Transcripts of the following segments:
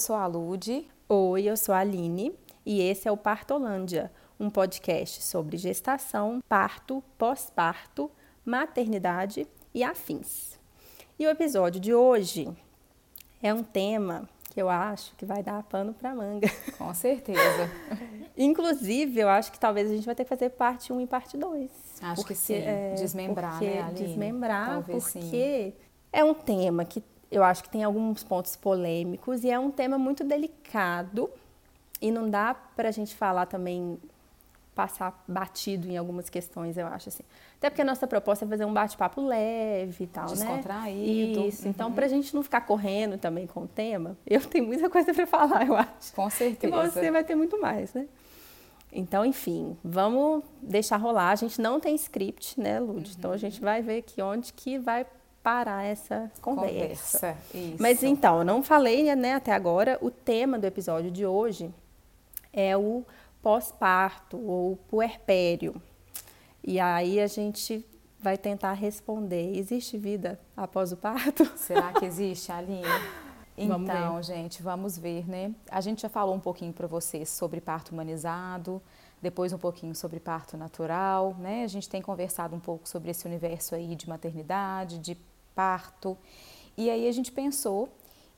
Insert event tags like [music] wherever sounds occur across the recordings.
sou a Lude. Oi, eu sou a Aline e esse é o Partolândia, um podcast sobre gestação, parto, pós-parto, maternidade e afins. E o episódio de hoje é um tema que eu acho que vai dar pano para manga. [laughs] Com certeza. Inclusive, eu acho que talvez a gente vai ter que fazer parte 1 e parte 2. Acho porque, que sim. É, desmembrar, né, Aline? Desmembrar, talvez porque sim. é um tema que eu acho que tem alguns pontos polêmicos e é um tema muito delicado e não dá para a gente falar também passar batido em algumas questões, eu acho assim. Até porque a nossa proposta é fazer um bate-papo leve e tal, Descontraído. né? Isso. Uhum. Então, para a gente não ficar correndo também com o tema, eu tenho muita coisa para falar, eu acho. Com certeza. E você vai ter muito mais, né? Então, enfim, vamos deixar rolar. A gente não tem script, né, Lud? Uhum. Então, a gente vai ver aqui onde que vai parar essa conversa. conversa. Mas então, eu não falei né, até agora, o tema do episódio de hoje é o pós-parto ou puerpério. E aí a gente vai tentar responder: existe vida após o parto? [laughs] Será que existe, Aline? [laughs] Então, vamos gente, vamos ver, né? A gente já falou um pouquinho para vocês sobre parto humanizado, depois um pouquinho sobre parto natural, né? A gente tem conversado um pouco sobre esse universo aí de maternidade, de parto. E aí a gente pensou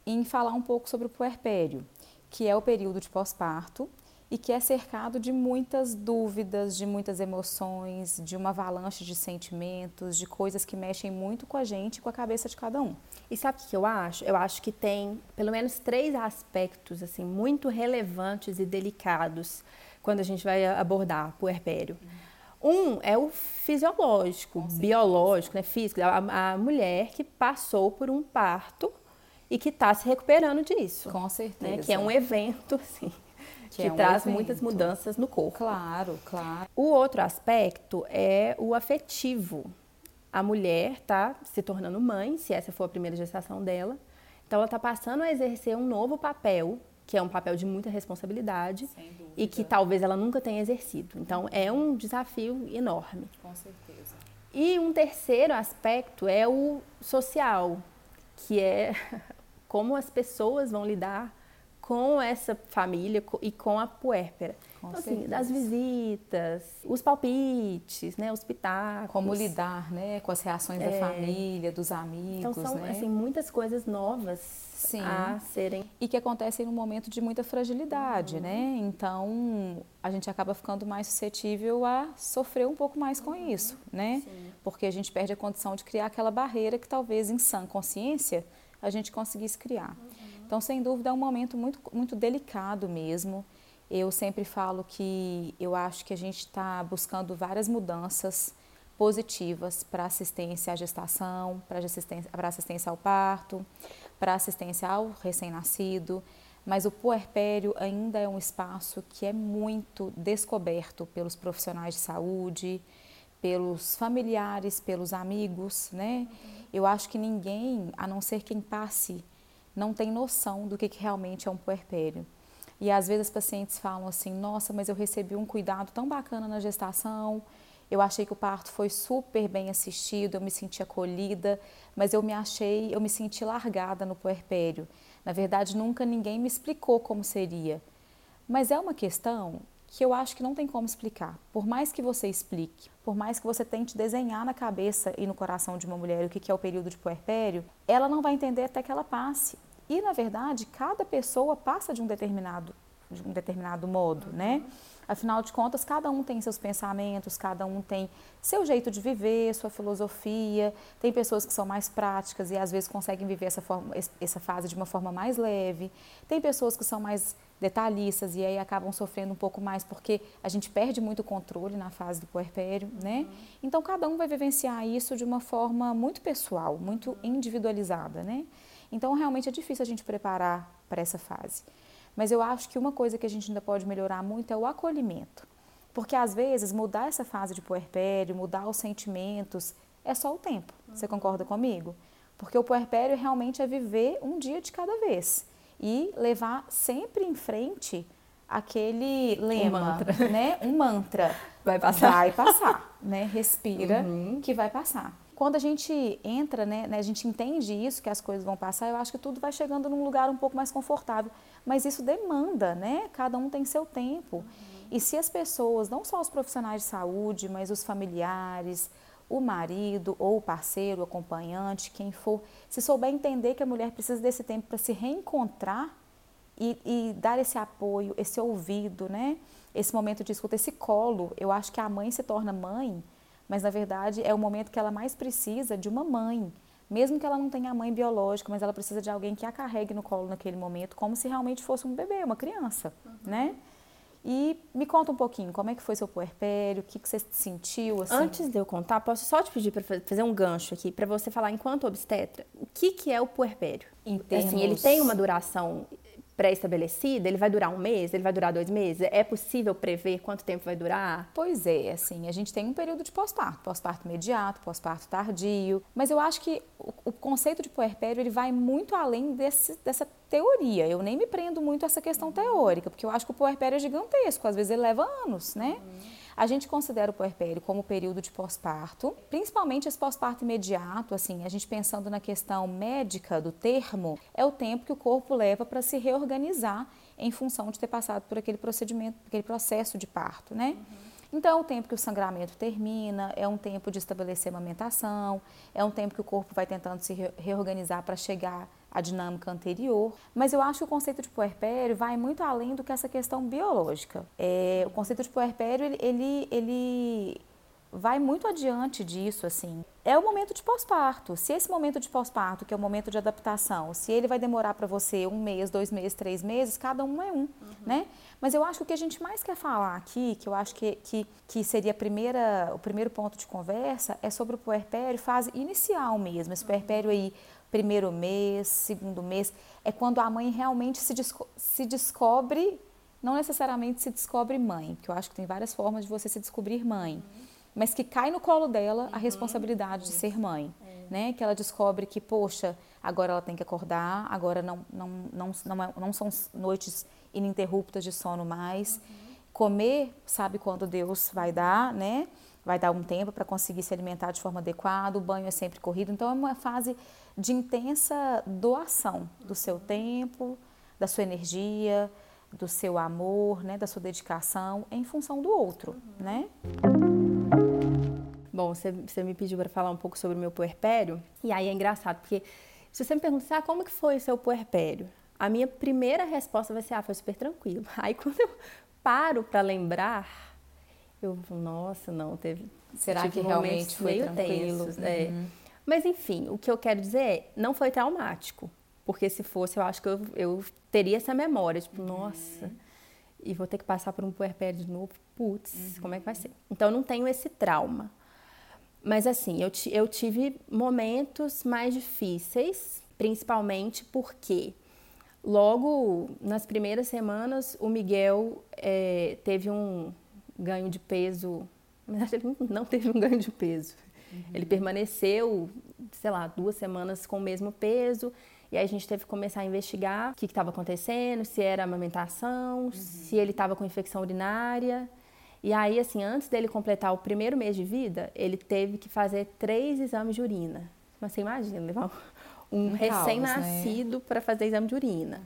em falar um pouco sobre o puerpério, que é o período de pós-parto e que é cercado de muitas dúvidas, de muitas emoções, de uma avalanche de sentimentos, de coisas que mexem muito com a gente com a cabeça de cada um. E sabe o que eu acho? Eu acho que tem pelo menos três aspectos assim muito relevantes e delicados quando a gente vai abordar puerpério. Um é o fisiológico, biológico, né, físico, a, a mulher que passou por um parto e que está se recuperando disso. Com certeza. Né, que é um evento, [laughs] assim, que, que é um traz evento. muitas mudanças no corpo. Claro, claro. O outro aspecto é o afetivo. A mulher está se tornando mãe, se essa for a primeira gestação dela. Então, ela está passando a exercer um novo papel, que é um papel de muita responsabilidade e que talvez ela nunca tenha exercido. Então, é um desafio enorme. Com certeza. E um terceiro aspecto é o social, que é [laughs] como as pessoas vão lidar com essa família e com a puérpera. Com então, assim, das visitas, os palpites, né, os pitacos. Como lidar, né, com as reações é. da família, dos amigos, Então são, né? assim, muitas coisas novas Sim. a serem... E que acontecem num momento de muita fragilidade, uhum. né? Então, a gente acaba ficando mais suscetível a sofrer um pouco mais com uhum. isso, né? Sim. Porque a gente perde a condição de criar aquela barreira que talvez em sã consciência a gente conseguisse criar. Uhum. Então, sem dúvida, é um momento muito, muito delicado mesmo. Eu sempre falo que eu acho que a gente está buscando várias mudanças positivas para assistência à gestação, para assistência, assistência ao parto, para assistência ao recém-nascido, mas o puerpério ainda é um espaço que é muito descoberto pelos profissionais de saúde, pelos familiares, pelos amigos, né? Eu acho que ninguém, a não ser quem passe não tem noção do que, que realmente é um puerpério. E às vezes as pacientes falam assim: nossa, mas eu recebi um cuidado tão bacana na gestação, eu achei que o parto foi super bem assistido, eu me senti acolhida, mas eu me achei, eu me senti largada no puerpério. Na verdade, nunca ninguém me explicou como seria. Mas é uma questão que eu acho que não tem como explicar. Por mais que você explique, por mais que você tente desenhar na cabeça e no coração de uma mulher o que é o período de puerpério, ela não vai entender até que ela passe. E, na verdade, cada pessoa passa de um determinado, de um determinado modo, né? Afinal de contas, cada um tem seus pensamentos, cada um tem seu jeito de viver, sua filosofia. Tem pessoas que são mais práticas e às vezes conseguem viver essa, forma, essa fase de uma forma mais leve. Tem pessoas que são mais detalhistas e aí acabam sofrendo um pouco mais porque a gente perde muito controle na fase do puerpério, né? uhum. né? Então cada um vai vivenciar isso de uma forma muito pessoal, muito individualizada, né? Então realmente é difícil a gente preparar para essa fase. Mas eu acho que uma coisa que a gente ainda pode melhorar muito é o acolhimento. Porque às vezes mudar essa fase de puerpério, mudar os sentimentos, é só o tempo. Você concorda comigo? Porque o puerpério realmente é viver um dia de cada vez e levar sempre em frente aquele lema, um mantra. né? Um mantra. [laughs] Vai passar. Vai passar, né? Respira uhum. que vai passar. quando a gente entra, né, né, a gente entende isso, que as coisas vão passar, eu acho que tudo vai chegando num lugar um pouco mais confortável. Mas isso demanda, né? Cada um tem seu tempo. Uhum. E se as pessoas, não só os profissionais de saúde, mas os familiares, o marido ou o parceiro, o acompanhante, quem for, se souber entender que a mulher precisa desse tempo para se reencontrar e, e, dar esse apoio, esse ouvido, né? Esse momento de escuta, esse colo. Eu acho que a mãe se torna mãe, mas na verdade é o momento que ela mais precisa de uma mãe. Mesmo que ela não tenha a mãe biológica, mas ela precisa de alguém que a carregue no colo naquele momento, como se realmente fosse um bebê, uma criança, uhum. né? E me conta um pouquinho, como é que foi seu puerpério, o que, que você sentiu? Assim? Antes de eu contar, posso só te pedir para fazer um gancho aqui, para você falar, enquanto obstetra, o que, que é o puerpério? Em termos... Assim, ele tem uma duração pré-estabelecida? Ele vai durar um mês? Ele vai durar dois meses? É possível prever quanto tempo vai durar? Pois é, assim, a gente tem um período de pós-parto, pós-parto imediato, pós-parto tardio, mas eu acho que o, o, conceito de puerpério ele vai muito além desse, dessa teoria. Eu nem me prendo muito a essa questão teórica, porque eu acho que o puerpério é gigantesco, às vezes ele leva anos, né? Uhum. A gente considera o puerpério como período de pós-parto, principalmente esse pós-parto imediato, assim, a gente pensando na questão médica do termo, é o tempo que o corpo leva para se reorganizar em função de ter passado por aquele procedimento, aquele processo de parto, né? Uhum. Então, é o tempo que o sangramento termina, é um tempo de estabelecer a amamentação, é um tempo que o corpo vai tentando se reorganizar para chegar à dinâmica anterior. Mas eu acho que o conceito de puerpério vai muito além do que essa questão biológica. É, o conceito de puerpério, ele, ele, ele vai muito adiante disso, assim. É o momento de pós-parto. Se esse momento de pós-parto, que é o momento de adaptação, se ele vai demorar para você um mês, dois meses, três meses, cada um é um, uhum. né? Mas eu acho que o que a gente mais quer falar aqui, que eu acho que, que, que seria a primeira, o primeiro ponto de conversa, é sobre o puerpério, fase inicial mesmo. Esse puerpério aí, primeiro mês, segundo mês, é quando a mãe realmente se, desco se descobre, não necessariamente se descobre mãe, porque eu acho que tem várias formas de você se descobrir mãe, mas que cai no colo dela a uhum. responsabilidade de ser mãe. É. Né? Que ela descobre que, poxa, agora ela tem que acordar, agora não, não, não, não, é, não são noites ininterruptas de sono mais. Uhum. Comer, sabe quando Deus vai dar, né? Vai dar um tempo para conseguir se alimentar de forma adequada, o banho é sempre corrido. Então, é uma fase de intensa doação do seu tempo, da sua energia, do seu amor, né? Da sua dedicação em função do outro, uhum. né? Bom, você, me pediu para falar um pouco sobre o meu puerpério, e aí é engraçado, porque se você me perguntar ah, como que foi o seu puerpério, a minha primeira resposta vai ser, ah, foi super tranquilo. [laughs] Aí quando eu paro para lembrar, eu nossa, não, teve. Será que realmente foi tranquilo? Tensos, é. uhum. Mas enfim, o que eu quero dizer é, não foi traumático. Porque se fosse, eu acho que eu, eu teria essa memória, tipo, uhum. nossa, e vou ter que passar por um puerpério de novo, putz, uhum. como é que vai ser? Então eu não tenho esse trauma. Mas assim, eu, eu tive momentos mais difíceis, principalmente porque Logo nas primeiras semanas, o Miguel é, teve um ganho de peso. Na verdade, ele [laughs] não teve um ganho de peso. Uhum. Ele permaneceu, sei lá, duas semanas com o mesmo peso. E aí a gente teve que começar a investigar o que estava acontecendo, se era amamentação, uhum. se ele estava com infecção urinária. E aí, assim, antes dele completar o primeiro mês de vida, ele teve que fazer três exames de urina. Mas você imagina, levar um, um recém-nascido né? para fazer exame de urina.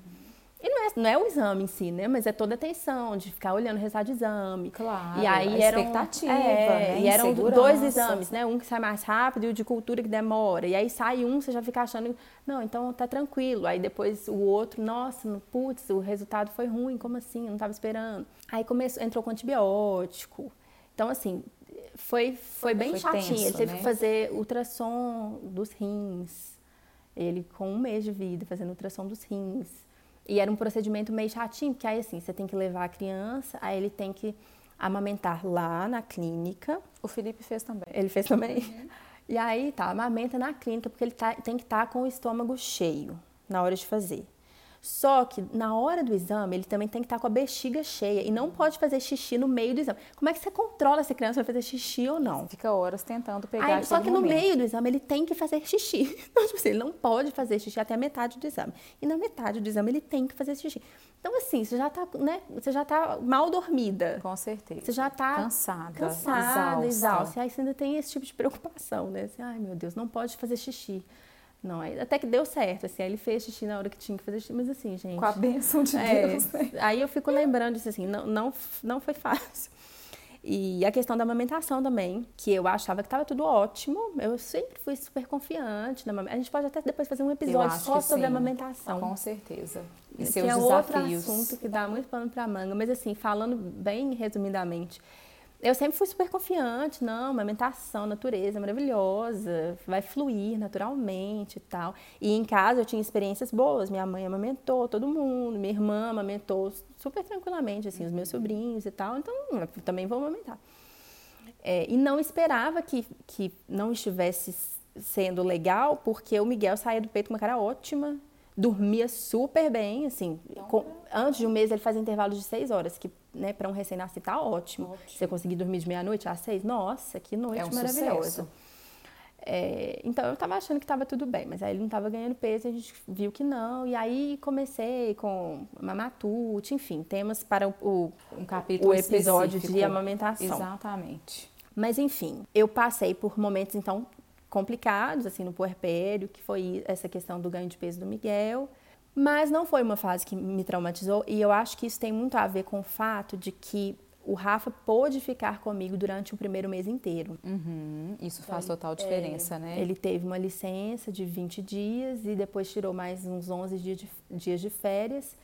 E não é, não é o exame em si, né? Mas é toda a atenção de ficar olhando o resultado de exame. Claro, e aí a eram, expectativa, é, né? E eram dois exames, né? Um que sai mais rápido e o de cultura que demora. E aí sai um, você já fica achando, não, então tá tranquilo. Aí depois o outro, nossa, putz, o resultado foi ruim, como assim? Eu não estava esperando. Aí começou, entrou com antibiótico. Então, assim, foi, foi bem foi chatinho. Tenso, Ele teve né? que fazer ultrassom dos rins ele com um mês de vida, fazendo ultrassom dos rins. E era um procedimento meio chatinho, porque aí assim, você tem que levar a criança, aí ele tem que amamentar lá na clínica. O Felipe fez também. Ele fez também? Uhum. E aí, tá, amamenta na clínica, porque ele tá, tem que estar tá com o estômago cheio na hora de fazer. Só que na hora do exame, ele também tem que estar com a bexiga cheia e não pode fazer xixi no meio do exame. Como é que você controla se a criança vai fazer xixi ou não? Fica horas tentando pegar Aí, Só que momento. no meio do exame ele tem que fazer xixi. [laughs] Então, tipo assim, ele não pode fazer xixi até a metade do exame. E na metade do exame ele tem que fazer xixi. Então, assim, você já tá, né? Você já tá mal dormida. Com certeza. Você já tá cansada, cansada, exausta. Aí você ainda tem esse tipo de preocupação, né? Assim, ai meu Deus, não pode fazer xixi. Não, até que deu certo, assim, aí ele fez xixi na hora que tinha que fazer xixi, mas assim, gente... Com a bênção de é, Deus, né? Aí eu fico lembrando disso, assim, não, não, não foi fácil. E a questão da amamentação também, que eu achava que estava tudo ótimo, eu sempre fui super confiante. Na a gente pode até depois fazer um episódio só sobre sim, amamentação. Com certeza. E seus que é desafios. outro assunto que dá muito pano para manga, mas assim, falando bem resumidamente, eu sempre fui super confiante, não, amamentação, natureza, maravilhosa, vai fluir naturalmente e tal. E em casa eu tinha experiências boas, minha mãe amamentou todo mundo, minha irmã amamentou super tranquilamente, assim, os meus sobrinhos e tal, então eu também vou amamentar. É, e não esperava que, que não estivesse sendo legal, porque o Miguel saía do peito com uma cara ótima, dormia super bem, assim, com, antes de um mês ele fazia intervalos de seis horas, que né, para um recém-nascido tá ótimo. ótimo. Você conseguir dormir de meia-noite às seis, nossa, que noite é um maravilhosa. É, então eu estava achando que estava tudo bem, mas aí ele não estava ganhando peso, a gente viu que não. E aí comecei com mamatute, enfim, temas para o, um capítulo o episódio específico. de amamentação. Exatamente. Mas enfim, eu passei por momentos então complicados assim no puerpério, que foi essa questão do ganho de peso do Miguel. Mas não foi uma fase que me traumatizou e eu acho que isso tem muito a ver com o fato de que o Rafa pôde ficar comigo durante o primeiro mês inteiro. Uhum, isso então, faz total diferença, é, né? Ele teve uma licença de 20 dias e depois tirou mais uns 11 dias de, dias de férias.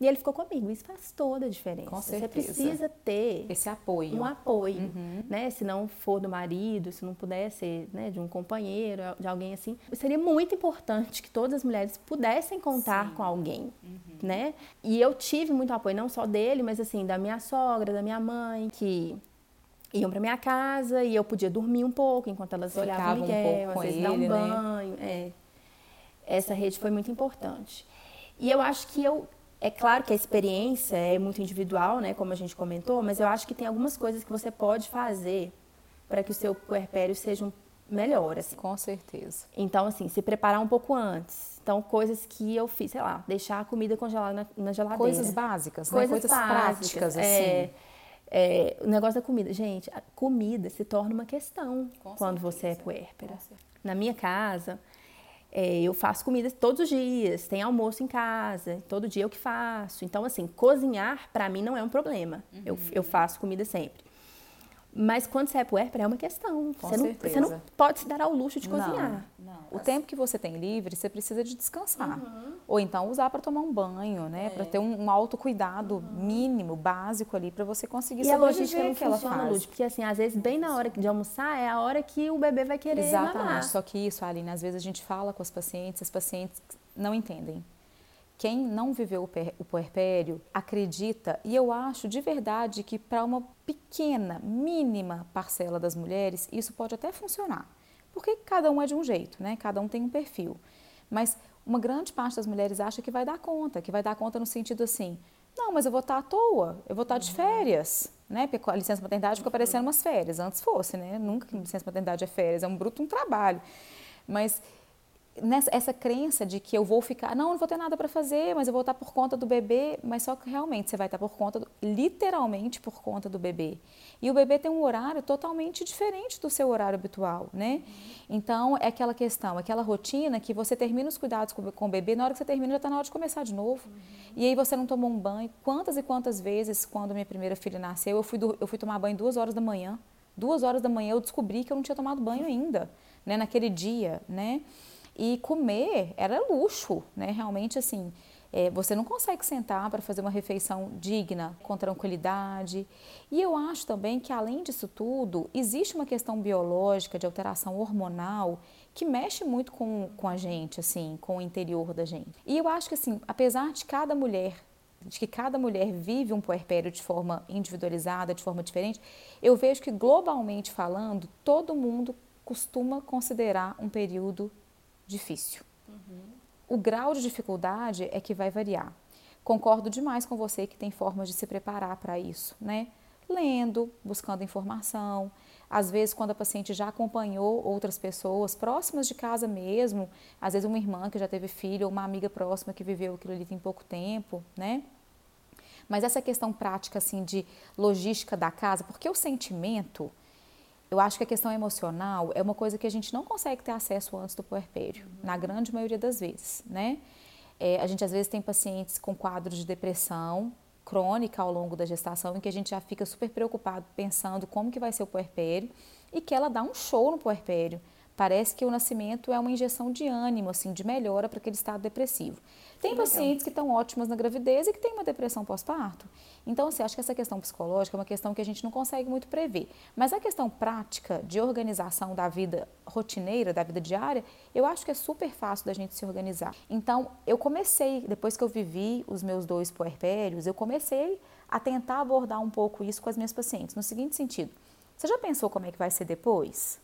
E ele ficou comigo. Isso faz toda a diferença. Com certeza. Você precisa ter esse apoio. Um apoio, uhum. né? Se não for do marido, se não puder ser, né, de um companheiro, de alguém assim, seria muito importante que todas as mulheres pudessem contar Sim. com alguém, uhum. né? E eu tive muito apoio não só dele, mas assim da minha sogra, da minha mãe, que iam para minha casa e eu podia dormir um pouco enquanto elas Ficava olhavam o Miguel, um às vezes ele, dar um banho. Né? É. Essa rede foi muito importante. E eu acho que eu é claro que a experiência é muito individual, né, como a gente comentou, mas eu acho que tem algumas coisas que você pode fazer para que o seu puerpério seja um melhor, assim. Com certeza. Então, assim, se preparar um pouco antes. Então, coisas que eu fiz, sei lá, deixar a comida congelada na, na geladeira. Coisas básicas, coisas, né? coisas básicas, práticas, assim. É, é, o negócio da comida. Gente, a comida se torna uma questão Com quando certeza. você é puérpera. Na minha casa, é, eu faço comida todos os dias, tem almoço em casa, todo dia eu que faço. Então, assim, cozinhar para mim não é um problema. Uhum. Eu, eu faço comida sempre. Mas quando você é puérpera é uma questão. Com você, não, você não pode se dar ao luxo de não, cozinhar. Não. O tempo que você tem livre, você precisa de descansar. Uhum. Ou então usar para tomar um banho, né? É. Para ter um, um autocuidado uhum. mínimo, básico ali, para você conseguir E a logística não que funciona, ela faz. porque assim, às vezes bem na hora de almoçar é a hora que o bebê vai querer Exatamente. Mamar. Só que isso, Aline, às vezes a gente fala com as pacientes, as pacientes não entendem. Quem não viveu o puerpério acredita, e eu acho de verdade que para uma pequena, mínima parcela das mulheres, isso pode até funcionar. Porque cada um é de um jeito, né? Cada um tem um perfil. Mas uma grande parte das mulheres acha que vai dar conta, que vai dar conta no sentido assim, não, mas eu vou estar à toa, eu vou estar de uhum. férias, né? Porque a licença maternidade fica parecendo umas férias, antes fosse, né? Nunca licença maternidade é férias, é um bruto um trabalho. Mas nessa essa crença de que eu vou ficar, não, não vou ter nada para fazer, mas eu vou estar por conta do bebê, mas só que realmente você vai estar por conta, do, literalmente por conta do bebê. E o bebê tem um horário totalmente diferente do seu horário habitual, né? Então é aquela questão, aquela rotina que você termina os cuidados com, com o bebê, na hora que você termina já está na hora de começar de novo. E aí você não tomou um banho. Quantas e quantas vezes, quando minha primeira filha nasceu, eu fui, do, eu fui tomar banho duas horas da manhã. Duas horas da manhã eu descobri que eu não tinha tomado banho ainda, né? Naquele dia, né? E comer era luxo, né? Realmente, assim, é, você não consegue sentar para fazer uma refeição digna, com tranquilidade. E eu acho também que, além disso tudo, existe uma questão biológica de alteração hormonal que mexe muito com, com a gente, assim, com o interior da gente. E eu acho que, assim, apesar de cada mulher de que cada mulher vive um puerpério de forma individualizada, de forma diferente, eu vejo que globalmente falando, todo mundo costuma considerar um período difícil. Uhum. o grau de dificuldade é que vai variar. Concordo demais com você que tem formas de se preparar para isso, né? Lendo, buscando informação. Às vezes, quando a paciente já acompanhou outras pessoas próximas de casa mesmo, às vezes uma irmã que já teve filho ou uma amiga próxima que viveu aquilo ali tem pouco tempo, né? Mas essa questão prática, assim, de logística da casa, porque o sentimento, eu acho que a questão emocional é uma coisa que a gente não consegue ter acesso antes do puerpério, uhum. na grande maioria das vezes, né? É, a gente às vezes tem pacientes com quadros de depressão crônica ao longo da gestação, em que a gente já fica super preocupado pensando como que vai ser o puerpério e que ela dá um show no puerpério. Parece que o nascimento é uma injeção de ânimo, assim, de melhora para aquele estado depressivo. Tem pacientes que estão ótimas na gravidez e que têm uma depressão pós-parto. Então, assim, acho que essa questão psicológica é uma questão que a gente não consegue muito prever. Mas a questão prática de organização da vida rotineira, da vida diária, eu acho que é super fácil da gente se organizar. Então, eu comecei, depois que eu vivi os meus dois puerpérios, eu comecei a tentar abordar um pouco isso com as minhas pacientes, no seguinte sentido. Você já pensou como é que vai ser depois?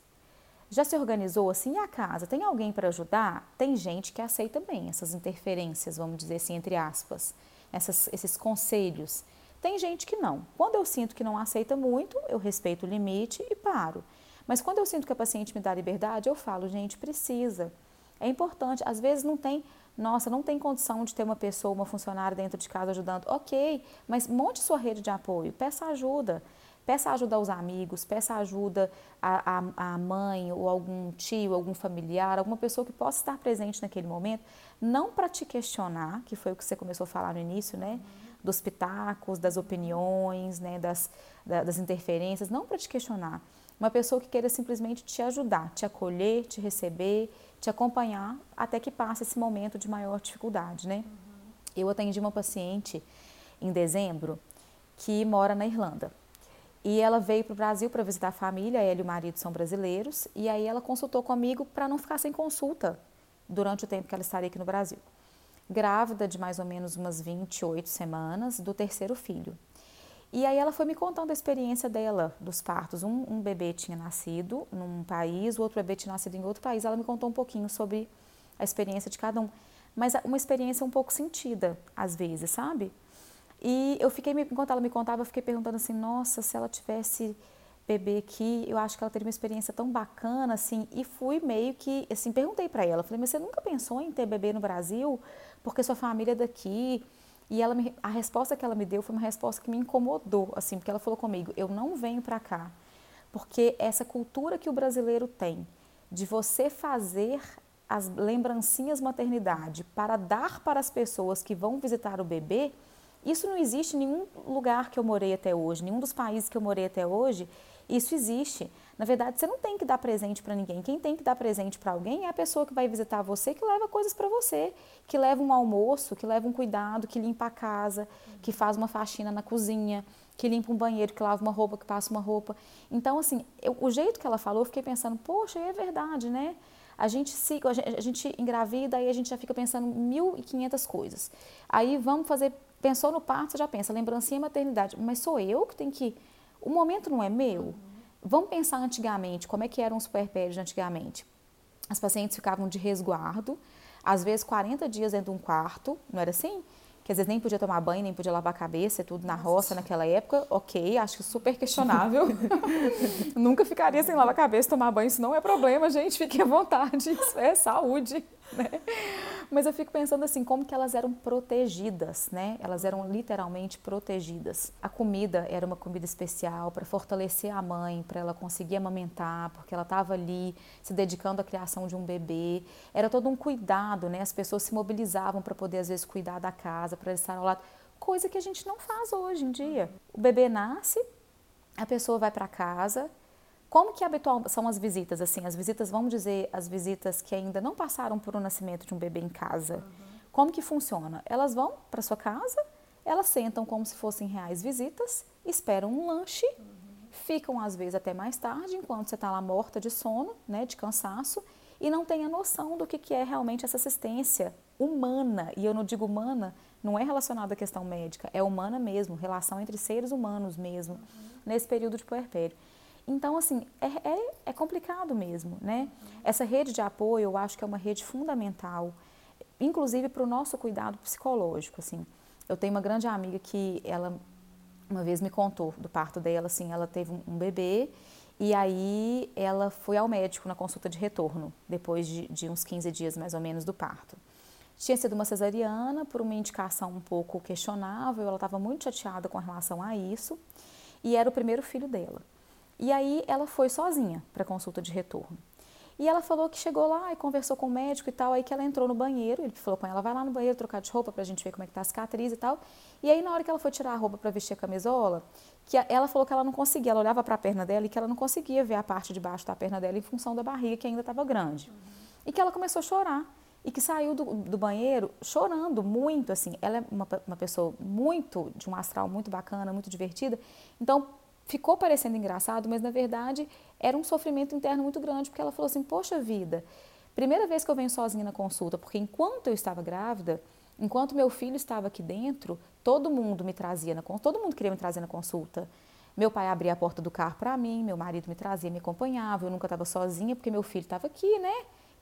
Já se organizou assim a casa? Tem alguém para ajudar? Tem gente que aceita bem essas interferências, vamos dizer assim, entre aspas, essas, esses conselhos. Tem gente que não. Quando eu sinto que não aceita muito, eu respeito o limite e paro. Mas quando eu sinto que a paciente me dá liberdade, eu falo, gente, precisa. É importante. Às vezes não tem, nossa, não tem condição de ter uma pessoa, uma funcionária dentro de casa ajudando. Ok, mas monte sua rede de apoio, peça ajuda. Peça ajuda aos amigos, peça ajuda à, à, à mãe ou algum tio, algum familiar, alguma pessoa que possa estar presente naquele momento, não para te questionar, que foi o que você começou a falar no início, né? Dos pitacos, das opiniões, né? das, das interferências, não para te questionar. Uma pessoa que queira simplesmente te ajudar, te acolher, te receber, te acompanhar até que passe esse momento de maior dificuldade, né? Uhum. Eu atendi uma paciente em dezembro que mora na Irlanda. E ela veio para o Brasil para visitar a família, ela e o marido são brasileiros, e aí ela consultou comigo para não ficar sem consulta durante o tempo que ela estaria aqui no Brasil. Grávida de mais ou menos umas 28 semanas do terceiro filho. E aí ela foi me contando a experiência dela, dos partos. Um, um, bebê tinha nascido num país, o outro bebê tinha nascido em outro país. Ela me contou um pouquinho sobre a experiência de cada um. Mas uma experiência um pouco sentida, às vezes, sabe? E eu fiquei, enquanto ela me contava, eu fiquei perguntando assim, nossa, se ela tivesse bebê aqui, eu acho que ela teria uma experiência tão bacana, assim, e fui meio que, assim, perguntei para ela, falei, mas você nunca pensou em ter bebê no Brasil? Porque sua família é daqui? E ela me, a resposta que ela me deu foi uma resposta que me incomodou, assim, porque ela falou comigo, eu não venho para cá, porque essa cultura que o brasileiro tem de você fazer as lembrancinhas maternidade para dar para as pessoas que vão visitar o bebê, isso não existe em nenhum lugar que eu morei até hoje, nenhum dos países que eu morei até hoje, isso existe. Na verdade, você não tem que dar presente para ninguém. Quem tem que dar presente para alguém é a pessoa que vai visitar você, que leva coisas para você, que leva um almoço, que leva um cuidado, que limpa a casa, que faz uma faxina na cozinha, que limpa um banheiro, que lava uma roupa, que passa uma roupa. Então, assim, eu, o jeito que ela falou, eu fiquei pensando, poxa, é verdade, né? A gente, se, a gente, engravida e a gente já fica pensando mil e quinhentas coisas. Aí vamos fazer Pensou no parto, você já pensa, lembrancinha maternidade. Mas sou eu que tenho que. O momento não é meu. Uhum. Vamos pensar antigamente, como é que eram os puerpérios antigamente? As pacientes ficavam de resguardo, às vezes 40 dias dentro de um quarto, não era assim? Que às vezes nem podia tomar banho, nem podia lavar a cabeça, tudo na roça naquela época. Ok, acho super questionável. [laughs] Nunca ficaria sem lavar a cabeça, tomar banho, isso não é problema, gente, fique à vontade, isso é saúde. [laughs] Né? Mas eu fico pensando assim, como que elas eram protegidas, né? Elas eram literalmente protegidas. A comida era uma comida especial para fortalecer a mãe, para ela conseguir amamentar, porque ela estava ali se dedicando à criação de um bebê. Era todo um cuidado, né? As pessoas se mobilizavam para poder às vezes cuidar da casa, para estar ao lado, coisa que a gente não faz hoje em dia. O bebê nasce, a pessoa vai para casa, como que habitual são as visitas? Assim, as visitas, vamos dizer, as visitas que ainda não passaram por um nascimento de um bebê em casa. Uhum. Como que funciona? Elas vão para sua casa, elas sentam como se fossem reais visitas, esperam um lanche, uhum. ficam às vezes até mais tarde, enquanto você está lá morta de sono, né, de cansaço, e não tem a noção do que, que é realmente essa assistência humana. E eu não digo humana, não é relacionada à questão médica, é humana mesmo, relação entre seres humanos mesmo, uhum. nesse período de puerpério. Então, assim, é, é, é complicado mesmo, né? Essa rede de apoio, eu acho que é uma rede fundamental. inclusive para o nosso cuidado psicológico, assim. Eu tenho uma grande amiga que ela uma vez me contou do parto dela, assim, ela teve um bebê e aí ela foi ao médico na consulta de retorno, depois de, de uns 15 dias mais ou menos do parto. Tinha sido uma cesariana por uma indicação um pouco questionável, ela estava muito chateada com relação a isso e era o primeiro filho dela. E aí ela foi sozinha para a consulta de retorno. E ela falou que chegou lá e conversou com o médico e tal, aí que ela entrou no banheiro, ele falou com ela, vai lá no banheiro trocar de roupa pra gente ver como é que tá a cicatriz e tal. E aí na hora que ela foi tirar a roupa para vestir a camisola, que ela falou que ela não conseguia, ela olhava para a perna dela e que ela não conseguia ver a parte de baixo da perna dela em função da barriga que ainda estava grande. Uhum. E que ela começou a chorar e que saiu do, do, banheiro chorando muito, assim. Ela é uma, uma pessoa muito, de um astral muito bacana, muito divertida. Então, ficou parecendo engraçado, mas na verdade era um sofrimento interno muito grande, porque ela falou assim: Poxa vida, primeira vez que eu venho sozinha na consulta, porque enquanto eu estava grávida, enquanto meu filho estava aqui dentro, todo mundo me trazia na consulta, todo mundo queria me trazer na consulta. Meu pai abria a porta do carro para mim, meu marido me trazia, me acompanhava, eu nunca estava sozinha porque meu filho estava aqui, né?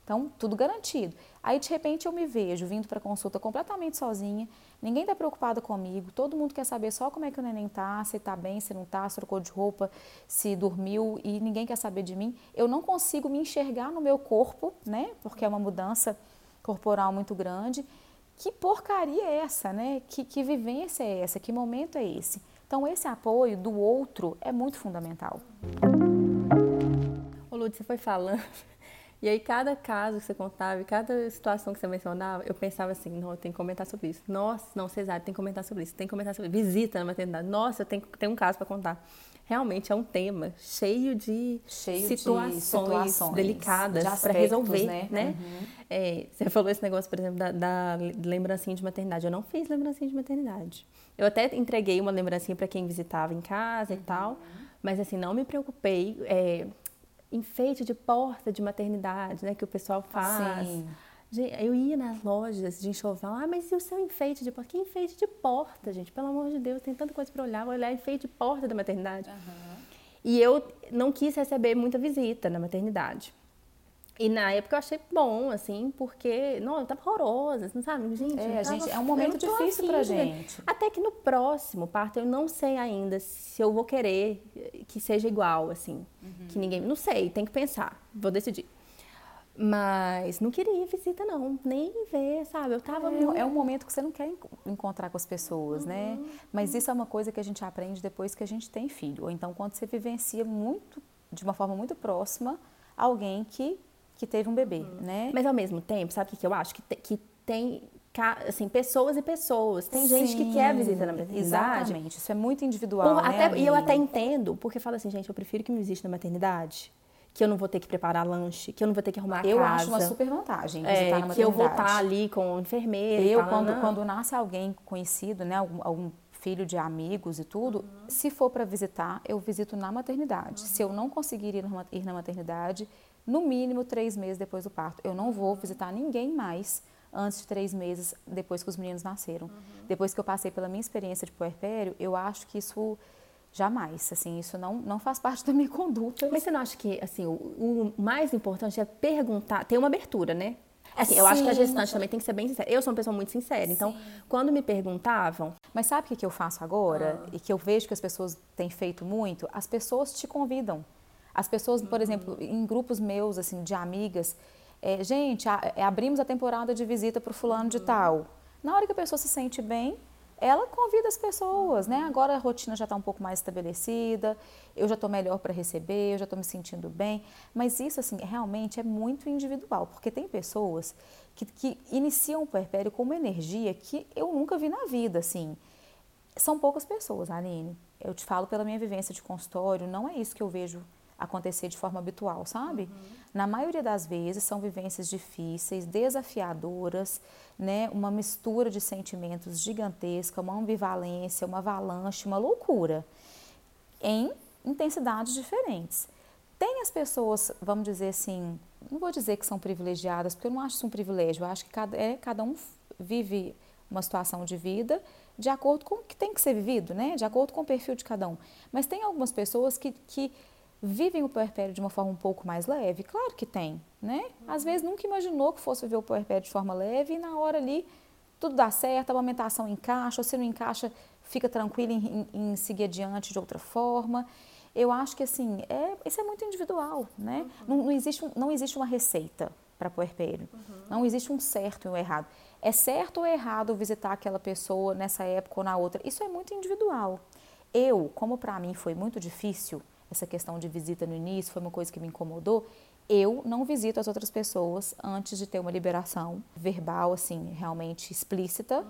Então, tudo garantido. Aí, de repente, eu me vejo vindo para consulta completamente sozinha, ninguém está preocupado comigo, todo mundo quer saber só como é que o neném tá, se está bem, se não está, se trocou de roupa, se dormiu e ninguém quer saber de mim. Eu não consigo me enxergar no meu corpo, né? Porque é uma mudança corporal muito grande. Que porcaria é essa, né? Que, que vivência é essa? Que momento é esse? Então, esse apoio do outro é muito fundamental. Ô, Lud, você foi falando e aí, cada caso que você contava, cada situação que você mencionava, eu pensava assim, não, eu tenho que comentar sobre isso. Nossa, não, Cesário, tem que comentar sobre isso, tem que comentar sobre isso. Visita na maternidade. Nossa, eu tenho, tenho um caso para contar. Realmente é um tema cheio de, cheio situações, de situações, delicadas para resolver, né? né? Uhum. É, você falou esse negócio, por exemplo, da, da lembrancinha de maternidade. Eu não fiz lembrancinha de maternidade. Eu até entreguei uma lembrancinha para quem visitava em casa e uhum. tal, mas assim, não me preocupei. É, enfeite de porta de maternidade, né, que o pessoal faz. Sim. Eu ia nas lojas de enxoval, ah, mas e o seu enfeite de porta? Que enfeite de porta, gente? Pelo amor de Deus, tem tanta coisa para olhar, vou olhar enfeite de porta da maternidade. Uhum. E eu não quis receber muita visita na maternidade. E na época eu achei bom, assim, porque, não, eu tava horrorosa, não sabe? Gente, é, gente, é um momento difícil aqui, pra gente. Até que no próximo parto eu não sei ainda se eu vou querer que seja igual, assim, uhum. que ninguém, não sei, tem que pensar, vou decidir. Mas não queria visita, não, nem ver, sabe? Eu tava. É, muito... é um momento que você não quer encontrar com as pessoas, né? uhum. né? Mas isso é uma coisa que a gente aprende depois que a gente tem filho. Ou então quando você vivencia muito, de uma forma muito próxima, alguém que que teve um bebê, uhum. né? Mas ao mesmo tempo, sabe o que, que eu acho? Que, te, que tem assim, pessoas e pessoas. Tem Sim, gente que quer visita na maternidade. Exatamente, isso é muito individual. Por, né, até, e eu até entendo, porque fala assim, gente, eu prefiro que me visite na maternidade. Que eu não vou ter que preparar lanche, que eu não vou ter que arrumar eu casa. Eu acho uma super vantagem visitar é, na maternidade. Que eu vou estar ali com enfermeira. Eu, quando, quando nasce alguém conhecido, né, algum, algum filho de amigos e tudo, uhum. se for para visitar, eu visito na maternidade. Uhum. Se eu não conseguir ir na maternidade, no mínimo três meses depois do parto. Eu não vou visitar ninguém mais antes de três meses depois que os meninos nasceram. Uhum. Depois que eu passei pela minha experiência de puerpério, eu acho que isso jamais, assim, isso não, não faz parte da minha conduta. Mas você não acha que, assim, o, o mais importante é perguntar, ter uma abertura, né? Assim, eu acho que a gestante também tem que ser bem sincera. Eu sou uma pessoa muito sincera, então, Sim. quando me perguntavam... Mas sabe o que, que eu faço agora? Ah. E que eu vejo que as pessoas têm feito muito? As pessoas te convidam. As pessoas, por exemplo, em grupos meus, assim, de amigas, é, gente, a, é, abrimos a temporada de visita para o fulano de tal. Na hora que a pessoa se sente bem, ela convida as pessoas, né? Agora a rotina já está um pouco mais estabelecida, eu já estou melhor para receber, eu já estou me sentindo bem. Mas isso, assim, realmente é muito individual, porque tem pessoas que, que iniciam o puerpério com uma energia que eu nunca vi na vida, assim. São poucas pessoas, Aline. Eu te falo pela minha vivência de consultório, não é isso que eu vejo acontecer de forma habitual, sabe? Uhum. Na maioria das vezes são vivências difíceis, desafiadoras, né? Uma mistura de sentimentos gigantesca, uma ambivalência, uma avalanche, uma loucura, em intensidades diferentes. Tem as pessoas, vamos dizer assim, não vou dizer que são privilegiadas, porque eu não acho isso um privilégio, eu acho que cada, é, cada um vive uma situação de vida de acordo com o que tem que ser vivido, né? De acordo com o perfil de cada um. Mas tem algumas pessoas que, que vivem o puerpério de uma forma um pouco mais leve? Claro que tem, né? Às vezes nunca imaginou que fosse viver o puerpério de forma leve e na hora ali tudo dá certo, a amamentação encaixa, ou se não encaixa, fica tranquilo em, em, em seguir adiante de outra forma. Eu acho que assim, é, isso é muito individual, né? Uhum. Não, não, existe, não existe uma receita para puerpério. Uhum. Não existe um certo e um errado. É certo ou errado visitar aquela pessoa nessa época ou na outra? Isso é muito individual. Eu, como para mim foi muito difícil, essa questão de visita no início foi uma coisa que me incomodou, eu não visito as outras pessoas antes de ter uma liberação verbal, assim, realmente explícita, uhum.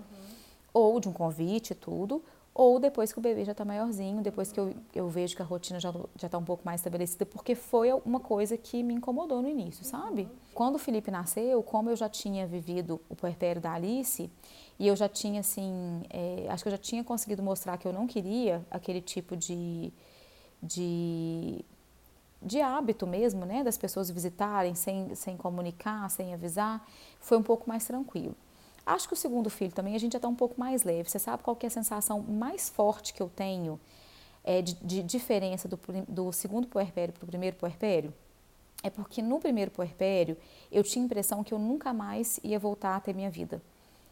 ou de um convite e tudo, ou depois que o bebê já está maiorzinho, depois que eu, eu vejo que a rotina já está um pouco mais estabelecida, porque foi uma coisa que me incomodou no início, sabe? Uhum. Quando o Felipe nasceu, como eu já tinha vivido o puerpério da Alice, e eu já tinha, assim, é, acho que eu já tinha conseguido mostrar que eu não queria aquele tipo de, de de hábito mesmo, né, das pessoas visitarem sem, sem comunicar, sem avisar, foi um pouco mais tranquilo. Acho que o segundo filho também a gente já está um pouco mais leve. Você sabe qual é a sensação mais forte que eu tenho é, de, de diferença do, do segundo puerpério para o primeiro puerpério? É porque no primeiro puerpério eu tinha a impressão que eu nunca mais ia voltar a ter minha vida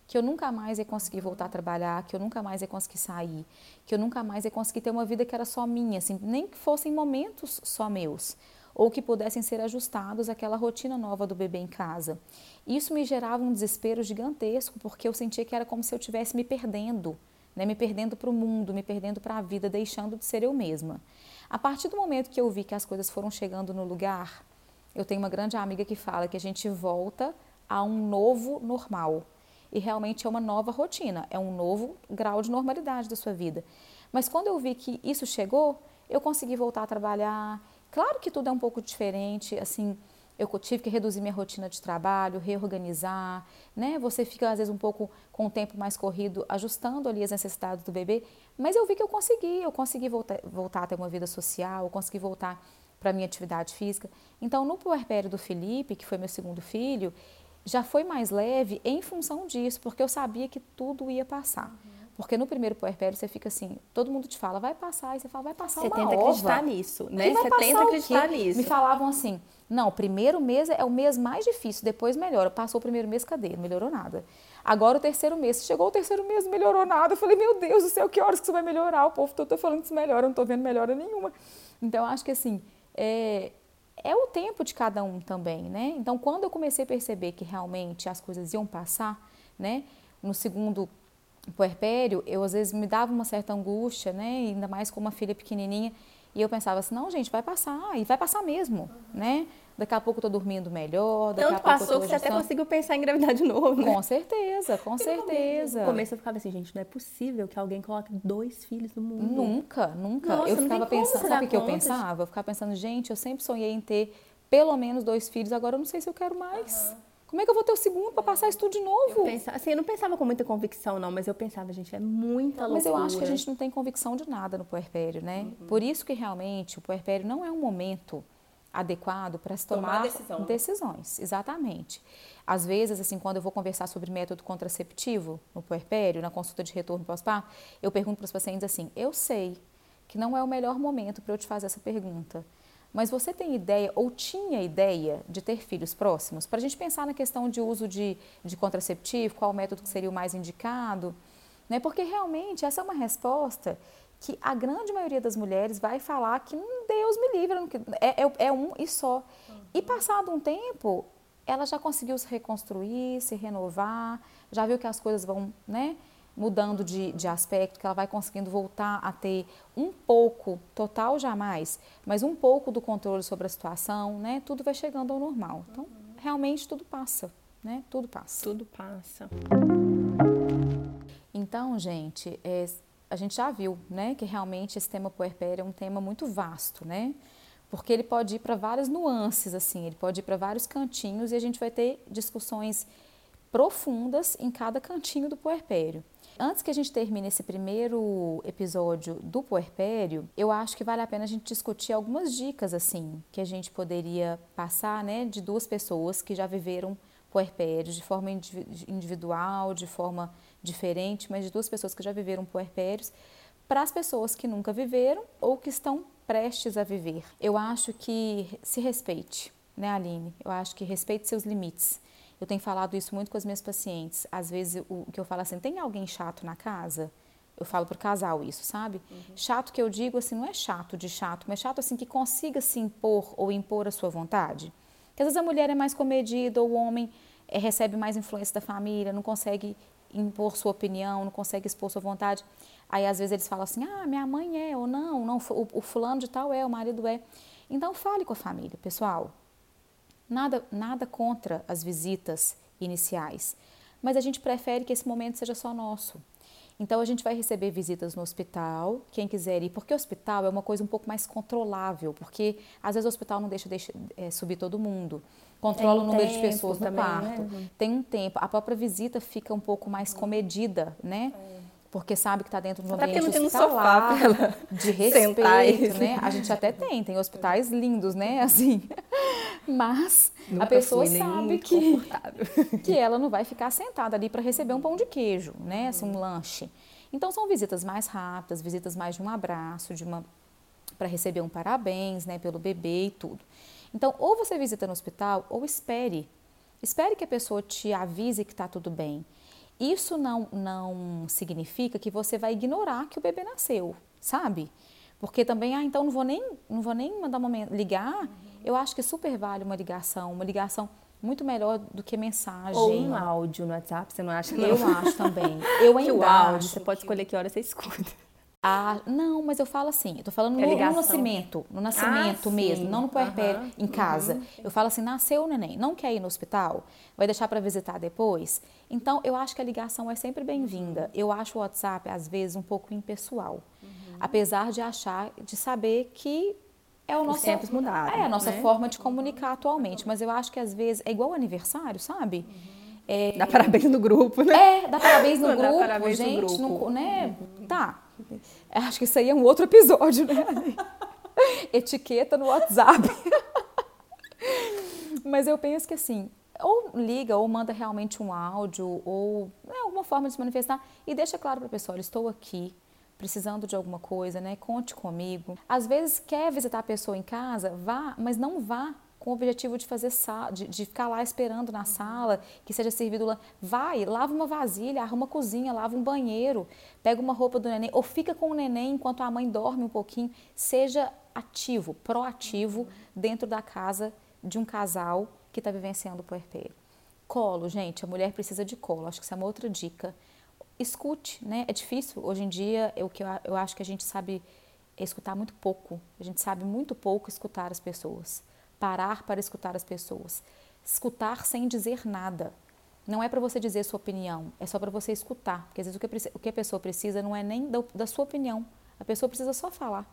que eu nunca mais ia conseguir voltar a trabalhar, que eu nunca mais ia conseguir sair, que eu nunca mais ia conseguir ter uma vida que era só minha, assim, nem que fossem momentos só meus, ou que pudessem ser ajustados àquela rotina nova do bebê em casa. Isso me gerava um desespero gigantesco, porque eu sentia que era como se eu estivesse me perdendo, né, me perdendo para o mundo, me perdendo para a vida, deixando de ser eu mesma. A partir do momento que eu vi que as coisas foram chegando no lugar, eu tenho uma grande amiga que fala que a gente volta a um novo normal e realmente é uma nova rotina, é um novo grau de normalidade da sua vida. Mas quando eu vi que isso chegou, eu consegui voltar a trabalhar. Claro que tudo é um pouco diferente, assim, eu tive que reduzir minha rotina de trabalho, reorganizar, né? Você fica às vezes um pouco com o tempo mais corrido, ajustando ali as necessidades do bebê, mas eu vi que eu consegui, eu consegui voltar, voltar a ter uma vida social, eu consegui voltar para minha atividade física. Então, no puerpério do Felipe, que foi meu segundo filho, já foi mais leve em função disso, porque eu sabia que tudo ia passar. Uhum. Porque no primeiro puerpério você fica assim, todo mundo te fala, vai passar, e você fala, vai passar você uma tenta ova. acreditar nisso, né? Você tenta acreditar nisso. Me falavam assim, não, o primeiro mês é o mês mais difícil, depois melhora. Passou o primeiro mês, cadê? Não melhorou nada. Agora o terceiro mês, chegou o terceiro mês, não melhorou nada. Eu falei, meu Deus do céu, que horas que isso vai melhorar? O povo todo tá falando que isso melhora, eu não tô vendo melhora nenhuma. Então, acho que assim, é, é o tempo de cada um também, né? Então, quando eu comecei a perceber que realmente as coisas iam passar, né? No segundo puerpério, eu às vezes me dava uma certa angústia, né? Ainda mais com uma filha pequenininha, e eu pensava assim, não, gente, vai passar, e vai passar mesmo, uhum. né? Daqui a pouco eu tô dormindo melhor. Daqui Tanto a passou que você até conseguiu pensar em gravidade de novo, né? Com certeza, com certeza. No começo eu ficava assim, gente, não é possível que alguém coloque dois filhos no mundo. Nunca, nunca. Nossa, eu ficava pensando, sabe o que eu pensava? Eu ficava pensando, gente, eu sempre sonhei em ter pelo menos dois filhos, agora eu não sei se eu quero mais. Uhum. Como é que eu vou ter o segundo para passar isso tudo de novo? Eu pensava, assim, eu não pensava com muita convicção, não, mas eu pensava, gente, é muita loucura. Mas eu acho que a gente não tem convicção de nada no puerpério, né? Uhum. Por isso que realmente o puerpério não é um momento adequado para se tomar, tomar decisão. decisões. Exatamente. Às vezes, assim, quando eu vou conversar sobre método contraceptivo no puerpério, na consulta de retorno pós-parto, eu pergunto para os pacientes assim: eu sei que não é o melhor momento para eu te fazer essa pergunta, mas você tem ideia ou tinha ideia de ter filhos próximos? Para a gente pensar na questão de uso de, de contraceptivo, qual o método que seria o mais indicado, né? Porque realmente essa é uma resposta que a grande maioria das mulheres vai falar que hum, Deus me livre, é, é, é um e só. Uhum. E passado um tempo, ela já conseguiu se reconstruir, se renovar, já viu que as coisas vão né, mudando de, de aspecto, que ela vai conseguindo voltar a ter um pouco, total jamais, mas um pouco do controle sobre a situação, né? Tudo vai chegando ao normal. Então, realmente tudo passa, né? Tudo passa. Tudo passa. Então, gente, é, a gente já viu, né, que realmente esse tema puerpério é um tema muito vasto, né? Porque ele pode ir para várias nuances, assim, ele pode ir para vários cantinhos e a gente vai ter discussões profundas em cada cantinho do puerpério. Antes que a gente termine esse primeiro episódio do puerpério, eu acho que vale a pena a gente discutir algumas dicas assim que a gente poderia passar, né, de duas pessoas que já viveram puerpério de forma individual, de forma diferente, mas de duas pessoas que já viveram puerpérios, para as pessoas que nunca viveram ou que estão prestes a viver. Eu acho que se respeite, né, Aline? Eu acho que respeite seus limites. Eu tenho falado isso muito com as minhas pacientes. Às vezes o que eu falo assim, tem alguém chato na casa? Eu falo pro casal isso, sabe? Uhum. Chato que eu digo assim, não é chato de chato, mas chato assim que consiga se impor ou impor a sua vontade. Porque às vezes a mulher é mais comedida ou o homem é, recebe mais influência da família, não consegue impor sua opinião, não consegue expor sua vontade. Aí às vezes eles falam assim: "Ah, minha mãe é ou não, não o, o fulano de tal é, o marido é". Então fale com a família, pessoal. Nada nada contra as visitas iniciais, mas a gente prefere que esse momento seja só nosso. Então a gente vai receber visitas no hospital, quem quiser ir, porque o hospital é uma coisa um pouco mais controlável, porque às vezes o hospital não deixa, deixa é, subir todo mundo. Controla o número de pessoas no também, quarto. Né? Tem um tempo. A própria visita fica um pouco mais comedida, né? É. Porque sabe que está dentro de um ambiente tem hospitalar, um sofá de [laughs] respeito, né? A gente até tem, tem hospitais lindos, né? [laughs] Assim. Mas Nunca a pessoa sabe que, que ela não vai ficar sentada ali para receber um pão de queijo, né? Assim, um lanche. Então são visitas mais rápidas, visitas mais de um abraço, de uma para receber um parabéns, né, pelo bebê e tudo. Então, ou você visita no hospital ou espere. Espere que a pessoa te avise que está tudo bem. Isso não, não significa que você vai ignorar que o bebê nasceu, sabe? Porque também, ah, então não vou nem, não vou nem mandar uma ligar. Uhum. Eu acho que super vale uma ligação, uma ligação muito melhor do que mensagem. Ou um áudio no WhatsApp, você não acha? Não? Eu acho também. Eu ainda [laughs] que o áudio, você pode escolher que hora você escuta. [laughs] Ah, não, mas eu falo assim, eu tô falando é no, no, nascimento, no nascimento ah, mesmo, não no puerpério, uhum, em casa. Uhum. Eu falo assim, nasceu o neném, não quer ir no hospital, vai deixar para visitar depois. Então, eu acho que a ligação é sempre bem-vinda. Eu acho o WhatsApp, às vezes, um pouco impessoal. Uhum. Apesar de achar, de saber que é o nosso... Os tempos mudaram. É a nossa né? forma de comunicar atualmente. Mas eu acho que, às vezes, é igual aniversário, sabe? É, dá parabéns no grupo, né? É, dá parabéns no [laughs] grupo, parabéns gente, no grupo. No, né? Uhum. Tá, Acho que isso aí é um outro episódio, né? [laughs] Etiqueta no WhatsApp. [laughs] Mas eu penso que assim, ou liga, ou manda realmente um áudio, ou né, alguma forma de se manifestar e deixa claro para a pessoa: estou aqui, precisando de alguma coisa, né? Conte comigo. Às vezes quer visitar a pessoa em casa, vá, mas não vá com o objetivo de fazer de, de, ficar lá esperando na sala, que seja servido lá. Vai, lava uma vasilha, arruma a cozinha, lava um banheiro, pega uma roupa do neném, ou fica com o neném enquanto a mãe dorme um pouquinho. Seja ativo, proativo dentro da casa de um casal que está vivenciando o puerpério. Colo, gente, a mulher precisa de colo. Acho que essa é uma outra dica. Escute, né? É difícil. Hoje em dia, eu, que eu, acho que a gente sabe escutar muito pouco. A gente sabe muito pouco escutar as pessoas parar para escutar as pessoas. Escutar sem dizer nada. Não é para você dizer sua opinião, é só para você escutar. Porque às vezes o que, o que a pessoa precisa não é nem da, da sua opinião. A pessoa precisa só falar,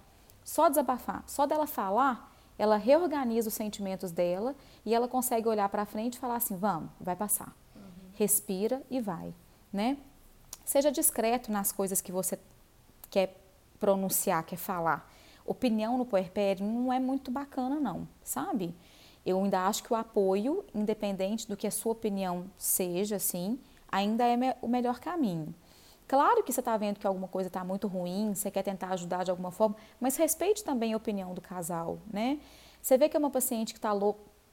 só desabafar. Só dela falar, ela reorganiza os sentimentos dela e ela consegue olhar para frente e falar assim: vamos, vai passar. Uhum. Respira e vai, né? Seja discreto nas coisas que você quer pronunciar, quer falar opinião no puerpério não é muito bacana não, sabe? Eu ainda acho que o apoio, independente do que a sua opinião seja, assim, ainda é o melhor caminho. Claro que você está vendo que alguma coisa está muito ruim, você quer tentar ajudar de alguma forma, mas respeite também a opinião do casal, né? Você vê que é uma paciente que está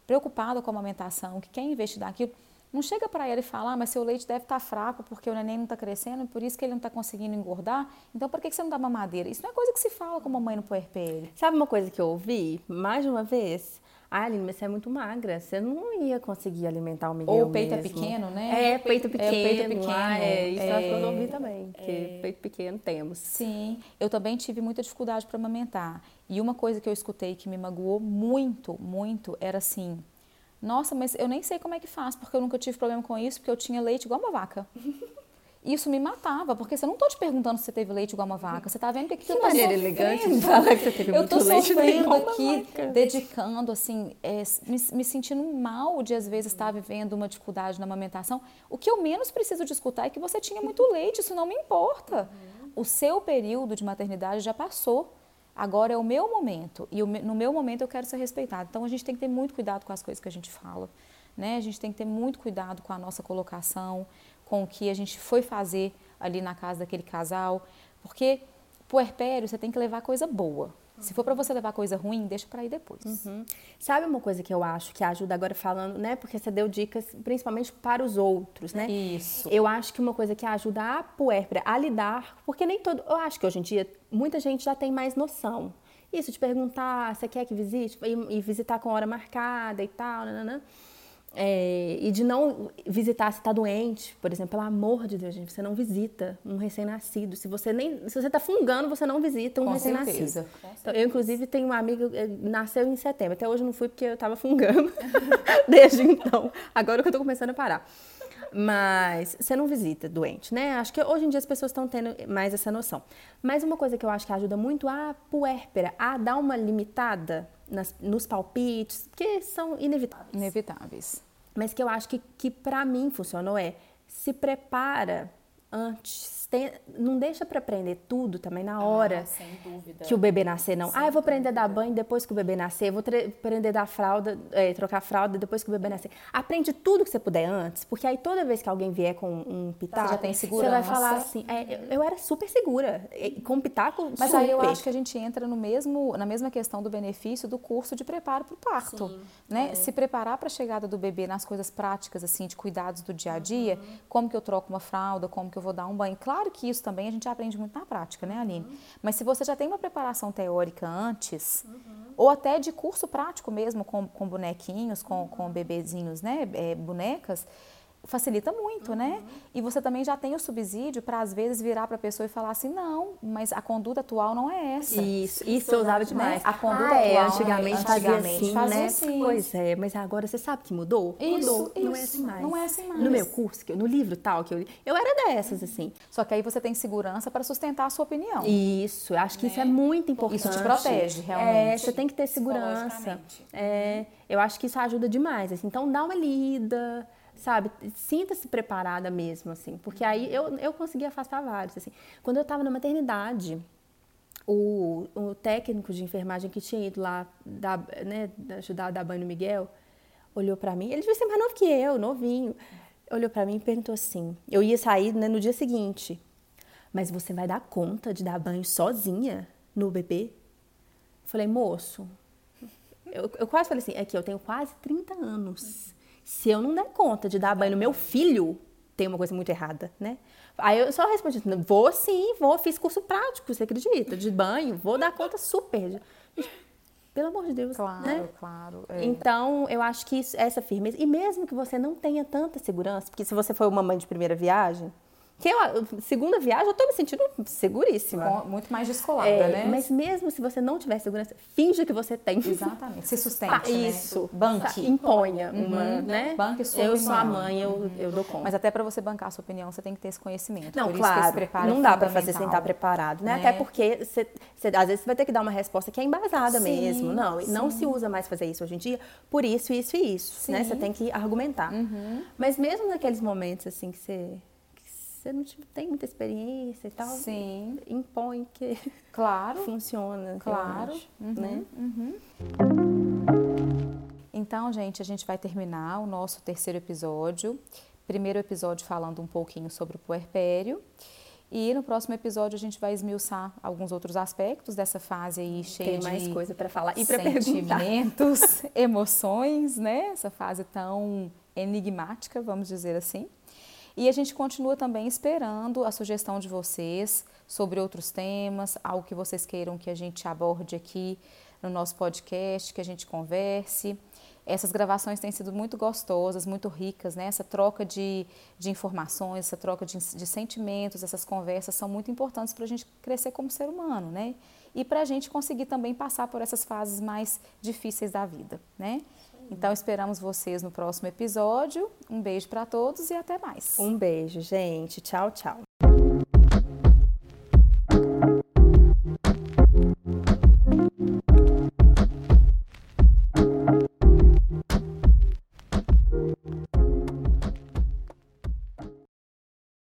preocupada com a amamentação, que quer investir daquilo, não chega para ela e fala, ah, mas seu leite deve estar tá fraco porque o neném não está crescendo, por isso que ele não está conseguindo engordar. Então, por que você não dá mamadeira? Isso não é coisa que se fala com a mamãe no puerpério. Sabe uma coisa que eu ouvi mais de uma vez? Ah, Aline, mas você é muito magra, você não ia conseguir alimentar o Miguel Ou o peito é mesmo. é pequeno, né? É, peito pequeno. É, peito pequeno. Ah, é, isso é, eu ouvi também, que é, peito pequeno temos. Sim, eu também tive muita dificuldade para amamentar. E uma coisa que eu escutei que me magoou muito, muito, era assim, nossa, mas eu nem sei como é que faz, porque eu nunca tive problema com isso, porque eu tinha leite igual uma vaca. [laughs] Isso me matava, porque você não estou te perguntando se você teve leite igual uma vaca. Você está vendo que aqui que eu tô maneira sofrendo. elegante de falar que você teve eu muito leite sofrendo aqui, dedicando, assim, é, me, me, sentindo mal de às vezes estar vivendo uma dificuldade na amamentação. O que eu menos preciso de escutar é que você tinha muito leite, isso não me importa. O seu período de maternidade já passou. Agora é o meu momento e no meu momento eu quero ser respeitado. Então a gente tem que ter muito cuidado com as coisas que a gente fala, né? A gente tem que ter muito cuidado com a nossa colocação, com o que a gente foi fazer ali na casa daquele casal, porque puerpério você tem que levar coisa boa, Se for para você levar coisa ruim, deixa para ir depois. Uhum. Sabe uma coisa que eu acho que ajuda agora falando, né? Porque você deu dicas principalmente para os outros, né? Isso. Eu acho que uma coisa que ajuda a puérpera a lidar, porque nem todo, eu acho que hoje em dia muita gente já tem mais noção. Isso de perguntar, você quer que visite e, e visitar com hora marcada e tal, nananã. É, e de não visitar se está doente, por exemplo, pelo amor de Deus, gente, você não visita um recém-nascido. Se você nem, se você está fungando, você não visita um recém-nascido. Então, eu inclusive tenho uma amiga nasceu em setembro. Até hoje não fui porque eu estava fungando [laughs] desde então. Agora que eu estou começando a parar. Mas você não visita doente, né? Acho que hoje em dia as pessoas estão tendo mais essa noção. Mas uma coisa que eu acho que ajuda muito a puérpera a dar uma limitada nas, nos palpites, que são inevitáveis. Inevitáveis. Mas que eu acho que, que para mim funcionou é se prepara antes. Tem, não deixa para aprender tudo também na hora ah, que o bebê nascer, não. Sem ah, eu vou aprender a dar banho depois que o bebê nascer, vou aprender a dar fralda, é, trocar fralda depois que o bebê nascer. Aprende tudo que você puder antes, porque aí toda vez que alguém vier com um pitaco, você, já tem segurança. você vai falar assim, é, eu, eu, era super segura, com pitaco Mas super. aí eu acho que a gente entra no mesmo, na mesma questão do benefício do curso de preparo para o parto. Sim, né? É. Se preparar para a chegada do bebê nas coisas práticas, assim, de cuidados do dia a dia, uhum. como que eu troco uma fralda, como que eu vou dar um banho. Claro que isso também a gente aprende muito na prática, né, Aline? Uhum. Mas se você já tem uma preparação teórica antes, uhum. ou até de curso prático mesmo, com, com bonequinhos, com, com bebezinhos, né, é, bonecas, facilita muito, né? uhum. né? E você também já tem o subsídio para às vezes virar para a pessoa e falar assim, não, mas a conduta atual não é essa. Isso, isso eu usava demais. Né? A conduta ah, é, atual antigamente, fazia assim, fazia né? Assim. Pois é, mas agora você sabe que mudou? Isso, mudou. Isso, não é assim mais. Não é assim mais. No meu curso, no livro tal que eu li, eu era dessas assim. Só que aí você tem segurança para sustentar a sua opinião. Isso, eu acho que né? isso é muito importante. Isso te protege, realmente. É, você tem que ter segurança. É, eu acho que isso ajuda demais. Assim. Então dá uma lida sabe? Sinta-se preparada mesmo, assim, porque aí eu, eu consegui afastar vários, assim. Quando eu estava na maternidade, o, o técnico de enfermagem que tinha ido lá dar, né, ajudar a dar banho no Miguel, olhou para mim, ele devia ser mais novo que eu, novinho, olhou para mim e perguntou assim, eu ia sair né, no dia seguinte, mas você vai dar conta de dar banho sozinha no bebê? falei, moço, eu, eu quase falei assim, é que eu tenho quase 30 anos. Se eu não der conta de dar banho no meu filho, tem uma coisa muito errada, né? Aí eu só respondi, vou sim, vou, fiz curso prático, você acredita? De banho, vou dar conta super. Pelo amor de Deus. Claro, né? claro. É. Então, eu acho que isso, essa firmeza, e mesmo que você não tenha tanta segurança, porque se você foi uma mãe de primeira viagem, que eu, segunda viagem, eu tô me sentindo seguríssima. muito mais descolada, é, né? Mas mesmo se você não tiver segurança, finja que você tem. Exatamente. Se sustente, ah, né? Isso. Banque. Imponha uma, uhum. né? Banque sua Eu opinião. sou a mãe, eu, uhum. eu dou conta. Mas até para você bancar a sua opinião, você tem que ter esse conhecimento. Não, Por claro. Isso não dá para fazer sem estar preparado, né? né? Até porque você, você, às vezes você vai ter que dar uma resposta que é embasada sim, mesmo. Não, sim. não se usa mais fazer isso hoje em dia por isso, isso e isso, sim. né? Você tem que argumentar. Uhum. Mas mesmo naqueles momentos assim que você você não tem muita experiência e tal, Sim. impõe que claro. [laughs] funciona. Claro. Uhum. Né? Uhum. Então, gente, a gente vai terminar o nosso terceiro episódio. Primeiro episódio falando um pouquinho sobre o puerpério. E no próximo episódio a gente vai esmiuçar alguns outros aspectos dessa fase aí cheia Tem mais de coisa para falar e para sentimentos, [laughs] emoções, né? Essa fase tão enigmática, vamos dizer assim. E a gente continua também esperando a sugestão de vocês sobre outros temas, algo que vocês queiram que a gente aborde aqui no nosso podcast, que a gente converse. Essas gravações têm sido muito gostosas, muito ricas, né? Essa troca de, de informações, essa troca de, de sentimentos, essas conversas são muito importantes para a gente crescer como ser humano, né? E para a gente conseguir também passar por essas fases mais difíceis da vida, né? Então esperamos vocês no próximo episódio. Um beijo para todos e até mais. Um beijo, gente. Tchau, tchau.